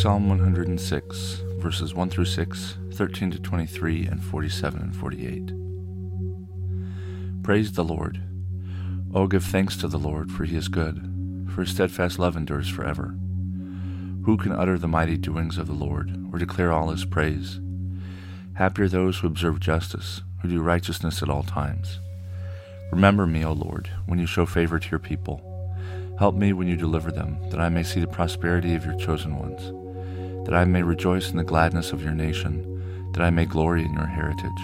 Psalm 106, verses 1 through 6, 13 to 23, and 47 and 48. Praise the Lord. Oh, give thanks to the Lord, for he is good, for his steadfast love endures forever. Who can utter the mighty doings of the Lord, or declare all his praise? Happy are those who observe justice, who do righteousness at all times. Remember me, O Lord, when you show favor to your people. Help me when you deliver them, that I may see the prosperity of your chosen ones that I may rejoice in the gladness of your nation, that I may glory in your heritage.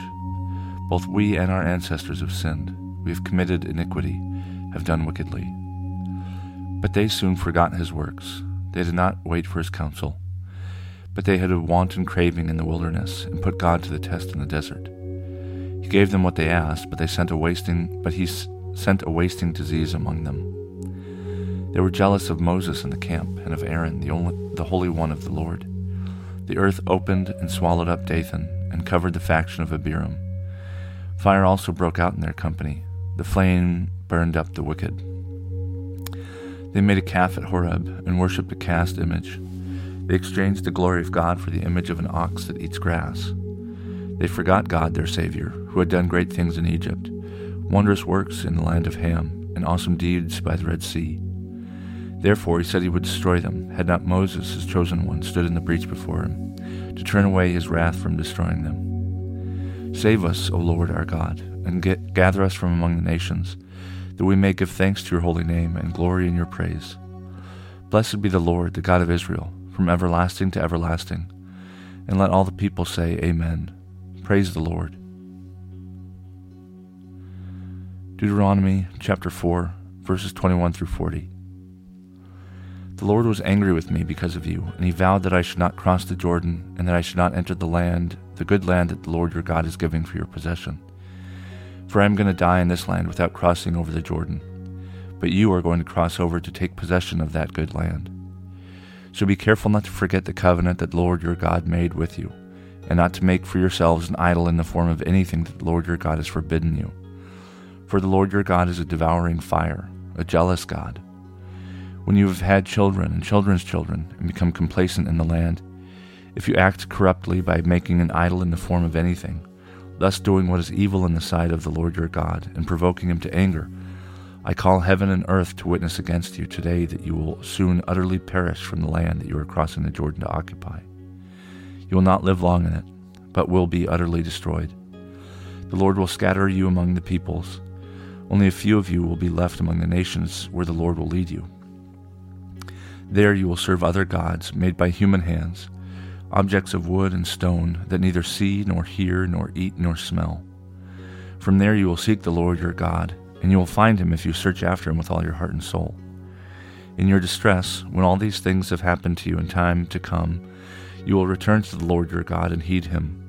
Both we and our ancestors have sinned. We have committed iniquity, have done wickedly. But they soon forgot his works. They did not wait for his counsel. But they had a wanton craving in the wilderness, and put God to the test in the desert. He gave them what they asked, but they sent a wasting but he sent a wasting disease among them. They were jealous of Moses in the camp, and of Aaron, the only the holy one of the Lord. The earth opened and swallowed up Dathan, and covered the faction of Abiram. Fire also broke out in their company. The flame burned up the wicked. They made a calf at Horeb, and worshipped a cast image. They exchanged the glory of God for the image of an ox that eats grass. They forgot God, their Savior, who had done great things in Egypt, wondrous works in the land of Ham, and awesome deeds by the Red Sea. Therefore he said he would destroy them, had not Moses, his chosen one, stood in the breach before him, to turn away his wrath from destroying them. Save us, O Lord our God, and get, gather us from among the nations, that we may give thanks to your holy name and glory in your praise. Blessed be the Lord, the God of Israel, from everlasting to everlasting. And let all the people say, Amen. Praise the Lord. Deuteronomy chapter 4, verses 21 through 40. The Lord was angry with me because of you, and he vowed that I should not cross the Jordan, and that I should not enter the land, the good land that the Lord your God is giving for your possession. For I am going to die in this land without crossing over the Jordan. But you are going to cross over to take possession of that good land. So be careful not to forget the covenant that the Lord your God made with you, and not to make for yourselves an idol in the form of anything that the Lord your God has forbidden you. For the Lord your God is a devouring fire, a jealous God when you have had children and children's children and become complacent in the land, if you act corruptly by making an idol in the form of anything, thus doing what is evil in the sight of the Lord your God, and provoking him to anger, I call heaven and earth to witness against you today that you will soon utterly perish from the land that you are crossing the Jordan to occupy. You will not live long in it, but will be utterly destroyed. The Lord will scatter you among the peoples. Only a few of you will be left among the nations where the Lord will lead you. There you will serve other gods made by human hands, objects of wood and stone that neither see nor hear nor eat nor smell. From there you will seek the Lord your God, and you will find him if you search after him with all your heart and soul. In your distress, when all these things have happened to you in time to come, you will return to the Lord your God and heed him.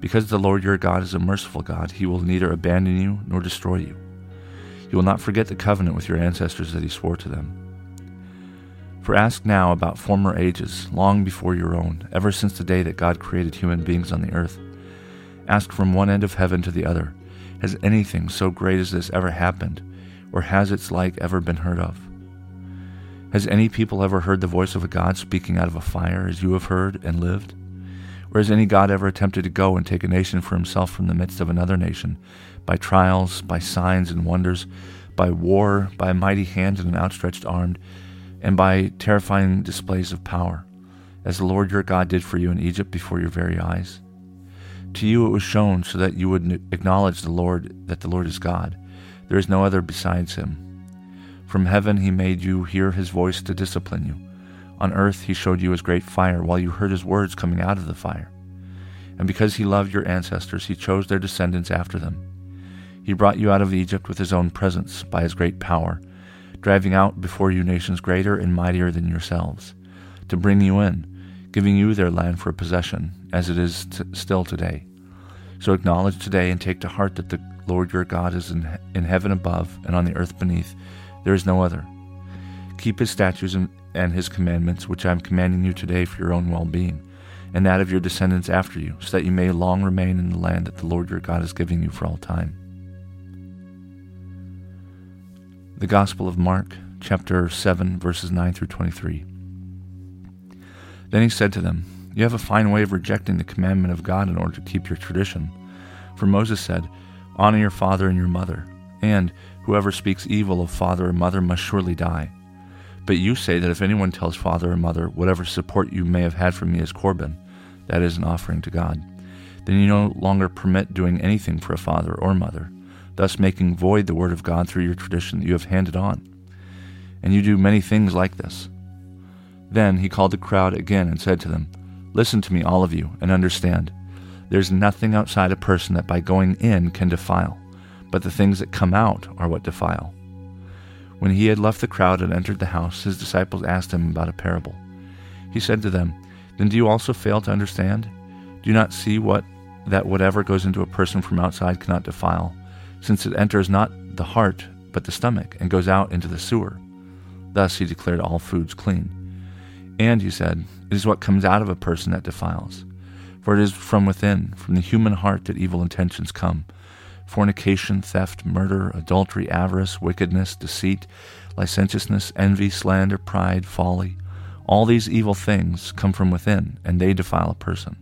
Because the Lord your God is a merciful God, he will neither abandon you nor destroy you. He will not forget the covenant with your ancestors that he swore to them. For ask now about former ages, long before your own, ever since the day that God created human beings on the earth. Ask from one end of heaven to the other Has anything so great as this ever happened, or has its like ever been heard of? Has any people ever heard the voice of a God speaking out of a fire as you have heard and lived? Or has any God ever attempted to go and take a nation for himself from the midst of another nation, by trials, by signs and wonders, by war, by a mighty hand and an outstretched arm? And by terrifying displays of power, as the Lord your God did for you in Egypt before your very eyes. To you it was shown so that you would acknowledge the Lord, that the Lord is God. There is no other besides him. From heaven he made you hear his voice to discipline you. On earth he showed you his great fire while you heard his words coming out of the fire. And because he loved your ancestors, he chose their descendants after them. He brought you out of Egypt with his own presence by his great power driving out before you nations greater and mightier than yourselves, to bring you in, giving you their land for possession, as it is t- still today. So acknowledge today and take to heart that the Lord your God is in, in heaven above and on the earth beneath. There is no other. Keep his statutes and, and his commandments, which I am commanding you today for your own well being, and that of your descendants after you, so that you may long remain in the land that the Lord your God is giving you for all time. The Gospel of Mark, chapter 7, verses 9 through 23. Then he said to them, You have a fine way of rejecting the commandment of God in order to keep your tradition. For Moses said, Honor your father and your mother, and whoever speaks evil of father or mother must surely die. But you say that if anyone tells father or mother, Whatever support you may have had from me is Corban, that is an offering to God, then you no longer permit doing anything for a father or mother, thus making void the word of God through your tradition that you have handed on. And you do many things like this. Then he called the crowd again and said to them, Listen to me, all of you, and understand. There's nothing outside a person that by going in can defile, but the things that come out are what defile. When he had left the crowd and entered the house, his disciples asked him about a parable. He said to them, Then do you also fail to understand? Do you not see what that whatever goes into a person from outside cannot defile, since it enters not the heart, but the stomach, and goes out into the sewer? Thus he declared all foods clean. And, he said, it is what comes out of a person that defiles. For it is from within, from the human heart, that evil intentions come fornication, theft, murder, adultery, avarice, wickedness, deceit, licentiousness, envy, slander, pride, folly. All these evil things come from within, and they defile a person.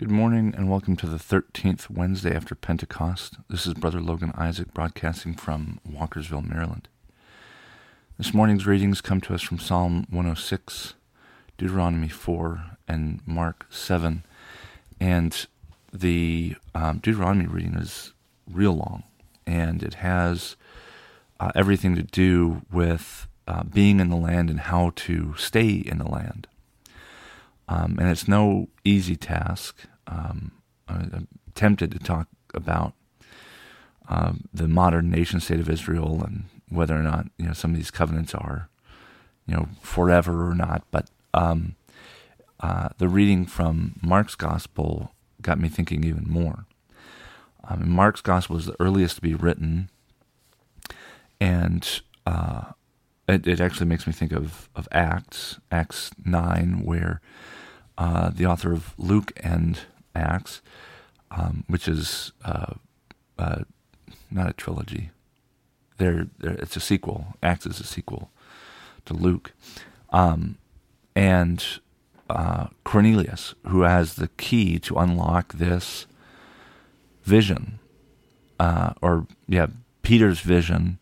Good morning and welcome to the 13th Wednesday after Pentecost. This is Brother Logan Isaac broadcasting from Walkersville, Maryland. This morning's readings come to us from Psalm 106, Deuteronomy 4, and Mark 7. And the um, Deuteronomy reading is real long, and it has uh, everything to do with uh, being in the land and how to stay in the land. Um, and it's no easy task. Um, I'm tempted to talk about uh, the modern nation state of Israel and whether or not you know some of these covenants are you know forever or not. But um, uh, the reading from Mark's gospel got me thinking even more. Um, Mark's gospel is the earliest to be written, and uh, it, it, actually makes me think of, of Acts, Acts 9, where uh, the author of Luke and Acts, um, which is uh, uh, not a trilogy. They're, they're, it's a sequel. Acts is a sequel to Luke. Um, and uh, Cornelius, who has the key to unlock this vision, uh, or yeah, Peter's vision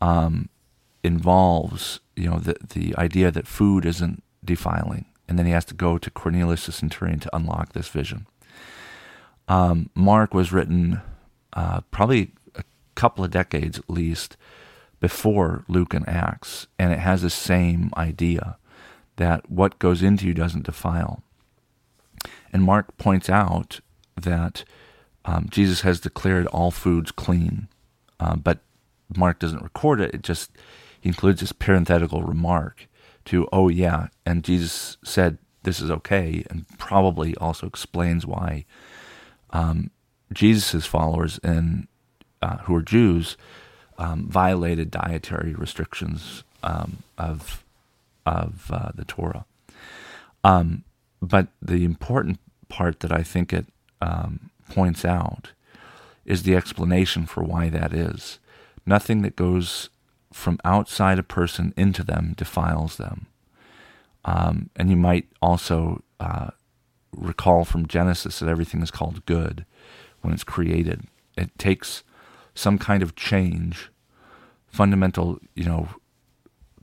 um, involves you know the the idea that food isn't defiling and then he has to go to Cornelius the centurion to unlock this vision. Um, Mark was written uh, probably a couple of decades at least before Luke and Acts, and it has the same idea that what goes into you doesn't defile. And Mark points out that um, Jesus has declared all foods clean, uh, but Mark doesn't record it. It just includes this parenthetical remark to, oh, yeah, and Jesus said this is okay, and probably also explains why um, Jesus' followers and uh, who are Jews um, violated dietary restrictions um, of of uh, the Torah. Um, but the important part that I think it um, points out is the explanation for why that is. Nothing that goes from outside a person into them defiles them. Um, and you might also uh, recall from Genesis that everything is called good when it's created. It takes some kind of change, fundamental, you know,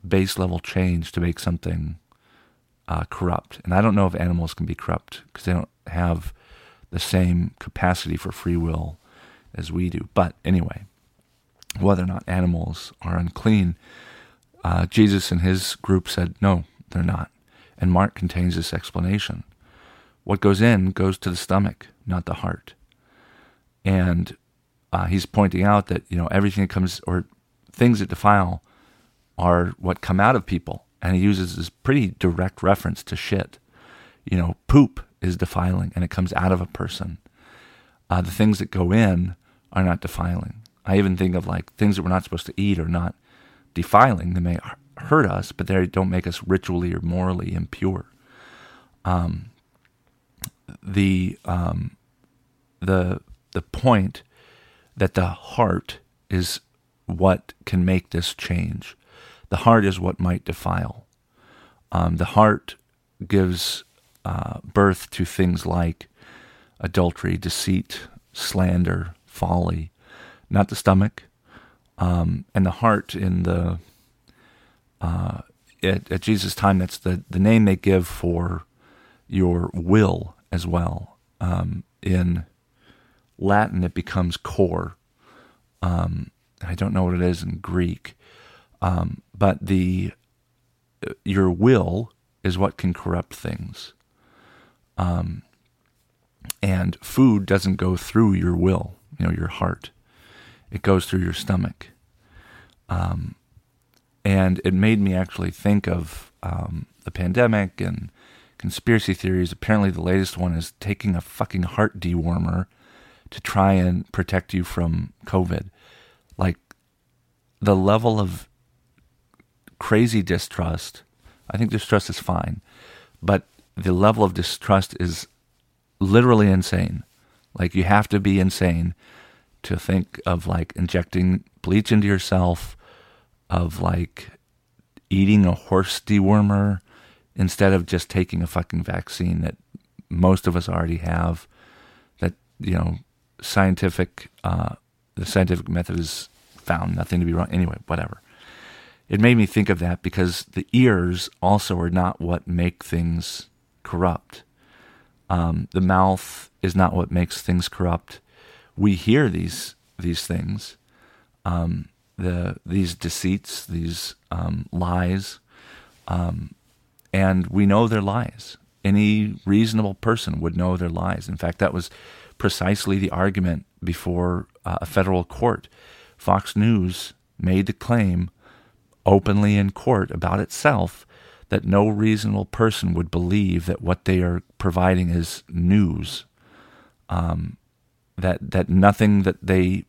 base level change to make something uh, corrupt. And I don't know if animals can be corrupt because they don't have the same capacity for free will as we do. But anyway, whether or not animals are unclean, uh, Jesus and his group said, no, they're not. And Mark contains this explanation. What goes in goes to the stomach, not the heart. And uh, he's pointing out that, you know, everything that comes, or things that defile, are what come out of people. And he uses this pretty direct reference to shit. You know, poop is defiling and it comes out of a person. Uh, the things that go in are not defiling. I even think of like things that we're not supposed to eat or not defiling. They may hurt us, but they don't make us ritually or morally impure. Um, the um, the the point that the heart is what can make this change. The heart is what might defile. Um, the heart gives uh, birth to things like adultery, deceit, slander, folly, not the stomach, um, and the heart in the uh, at, at Jesus' time. That's the the name they give for your will as well. Um, in Latin, it becomes cor. Um, I don't know what it is in Greek, um, but the your will is what can corrupt things. Um, and food doesn't go through your will, you know, your heart. It goes through your stomach. Um, and it made me actually think of um, the pandemic and conspiracy theories. Apparently, the latest one is taking a fucking heart dewormer to try and protect you from COVID. Like the level of crazy distrust, I think distrust is fine, but the level of distrust is literally insane. Like you have to be insane to think of like injecting bleach into yourself, of like eating a horse dewormer instead of just taking a fucking vaccine that most of us already have. That you know, scientific, uh, the scientific method is found nothing to be wrong. Anyway, whatever. It made me think of that because the ears also are not what make things corrupt. Um, the mouth is not what makes things corrupt. We hear these these things, um, the these deceits, these um, lies, um, and we know they're lies. Any reasonable person would know they're lies. In fact, that was precisely the argument before uh, a federal court. Fox News made the claim openly in court about itself that no reasonable person would believe that what they are providing is news. Um, that that nothing that they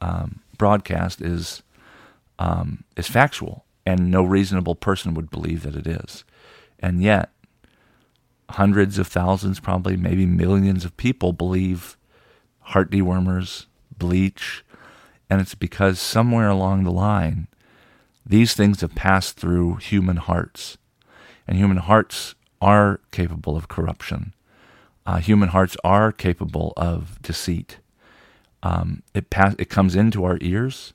um, broadcast is um, is factual, and no reasonable person would believe that it is. And yet, hundreds of thousands, probably maybe millions of people believe heart dewormers, bleach, and it's because somewhere along the line, these things have passed through human hearts and human hearts are capable of corruption. Uh, human hearts are capable of deceit. Um, it pass, it comes into our ears,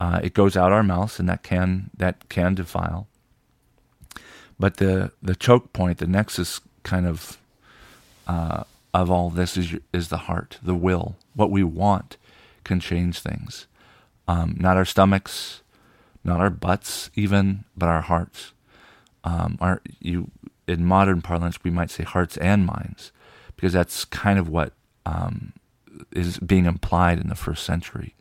uh, it goes out our mouths, and that can that can defile. But the the choke point, the nexus kind of uh, of all this is is the heart, the will. What we want can change things. Um, not our stomachs, not our butts, even, but our hearts um, are you in modern parlance we might say hearts and minds because that's kind of what um, is being implied in the first century.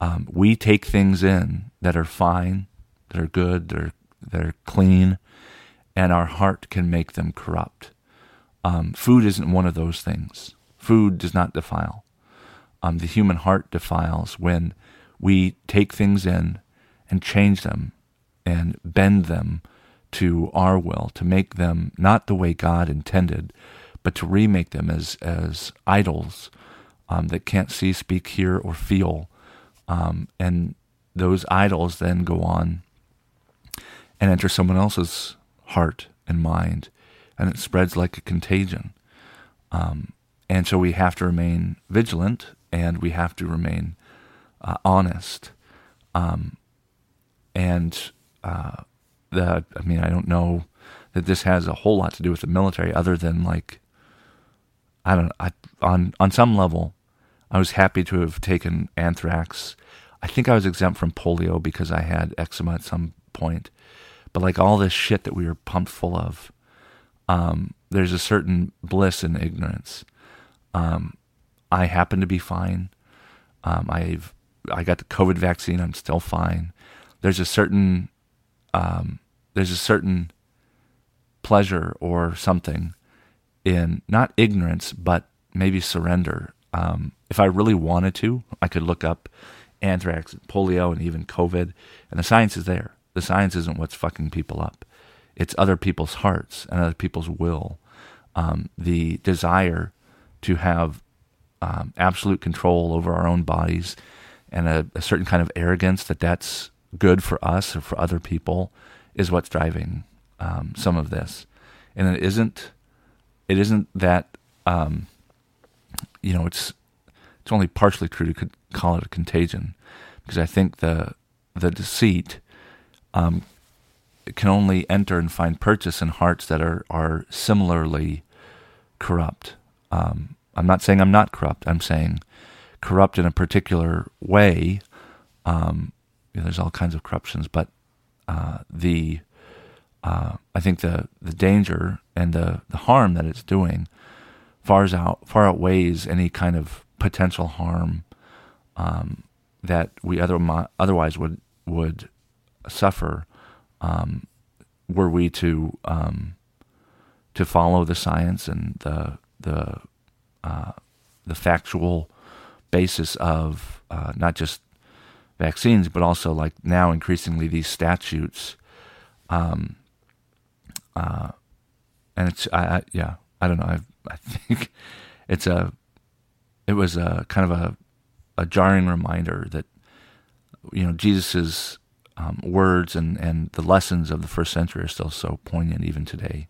Um, we take things in that are fine, that are good, that are, that are clean, and our heart can make them corrupt. Um, food isn't one of those things. Food does not defile. Um, the human heart defiles when we take things in and change them and bend them to our will, to make them not the way God intended, but to remake them as as idols um, that can't see, speak, hear, or feel, um, and those idols then go on and enter someone else's heart and mind, and it spreads like a contagion. Um, and so we have to remain vigilant, and we have to remain uh, honest, um, and uh, that I mean I don't know that this has a whole lot to do with the military other than like I don't I on on some level I was happy to have taken anthrax. I think I was exempt from polio because I had eczema at some point. But like all this shit that we were pumped full of, um, there's a certain bliss in ignorance. Um, I happen to be fine. Um, I've I got the COVID vaccine. I'm still fine there's a certain um, there's a certain pleasure or something in not ignorance, but maybe surrender. Um, if I really wanted to, I could look up anthrax, polio, and even COVID, and the science is there. The science isn't what's fucking people up. It's other people's hearts and other people's will. Um, the desire to have um, absolute control over our own bodies and a, a, certain kind of arrogance that that's good for us or for other people is what's driving um, some of this. And it isn't. It isn't that. Um, you know, it's it's only partially true to call it a contagion, because I think the the deceit um, can only enter and find purchase in hearts that are are similarly corrupt. Um, I'm not saying I'm not corrupt. I'm saying corrupt in a particular way. Um, you know, there's all kinds of corruptions, but uh, the uh, I think the the danger and the the harm that it's doing far out far outweighs any kind of potential harm um, that we other, otherwise would would suffer um, were we to um, to follow the science and the the uh, the factual basis of uh, not just vaccines, but also like now increasingly these statutes. Um, uh, and it's I, I, yeah I don't know I I think it's a it was a kind of a a jarring reminder that you know Jesus's um, words and and the lessons of the first century are still so poignant even today.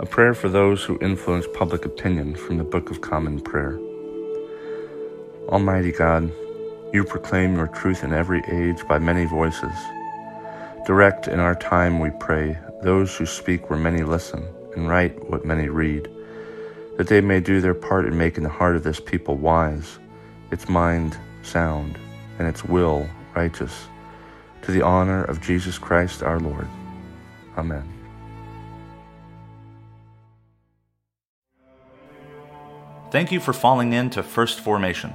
A prayer for those who influence public opinion from the Book of Common Prayer. Almighty God, you proclaim your truth in every age by many voices. Direct in our time, we pray, those who speak where many listen and write what many read, that they may do their part in making the heart of this people wise, its mind sound, and its will righteous, to the honor of Jesus Christ our Lord. Amen. Thank you for falling in to First Formation,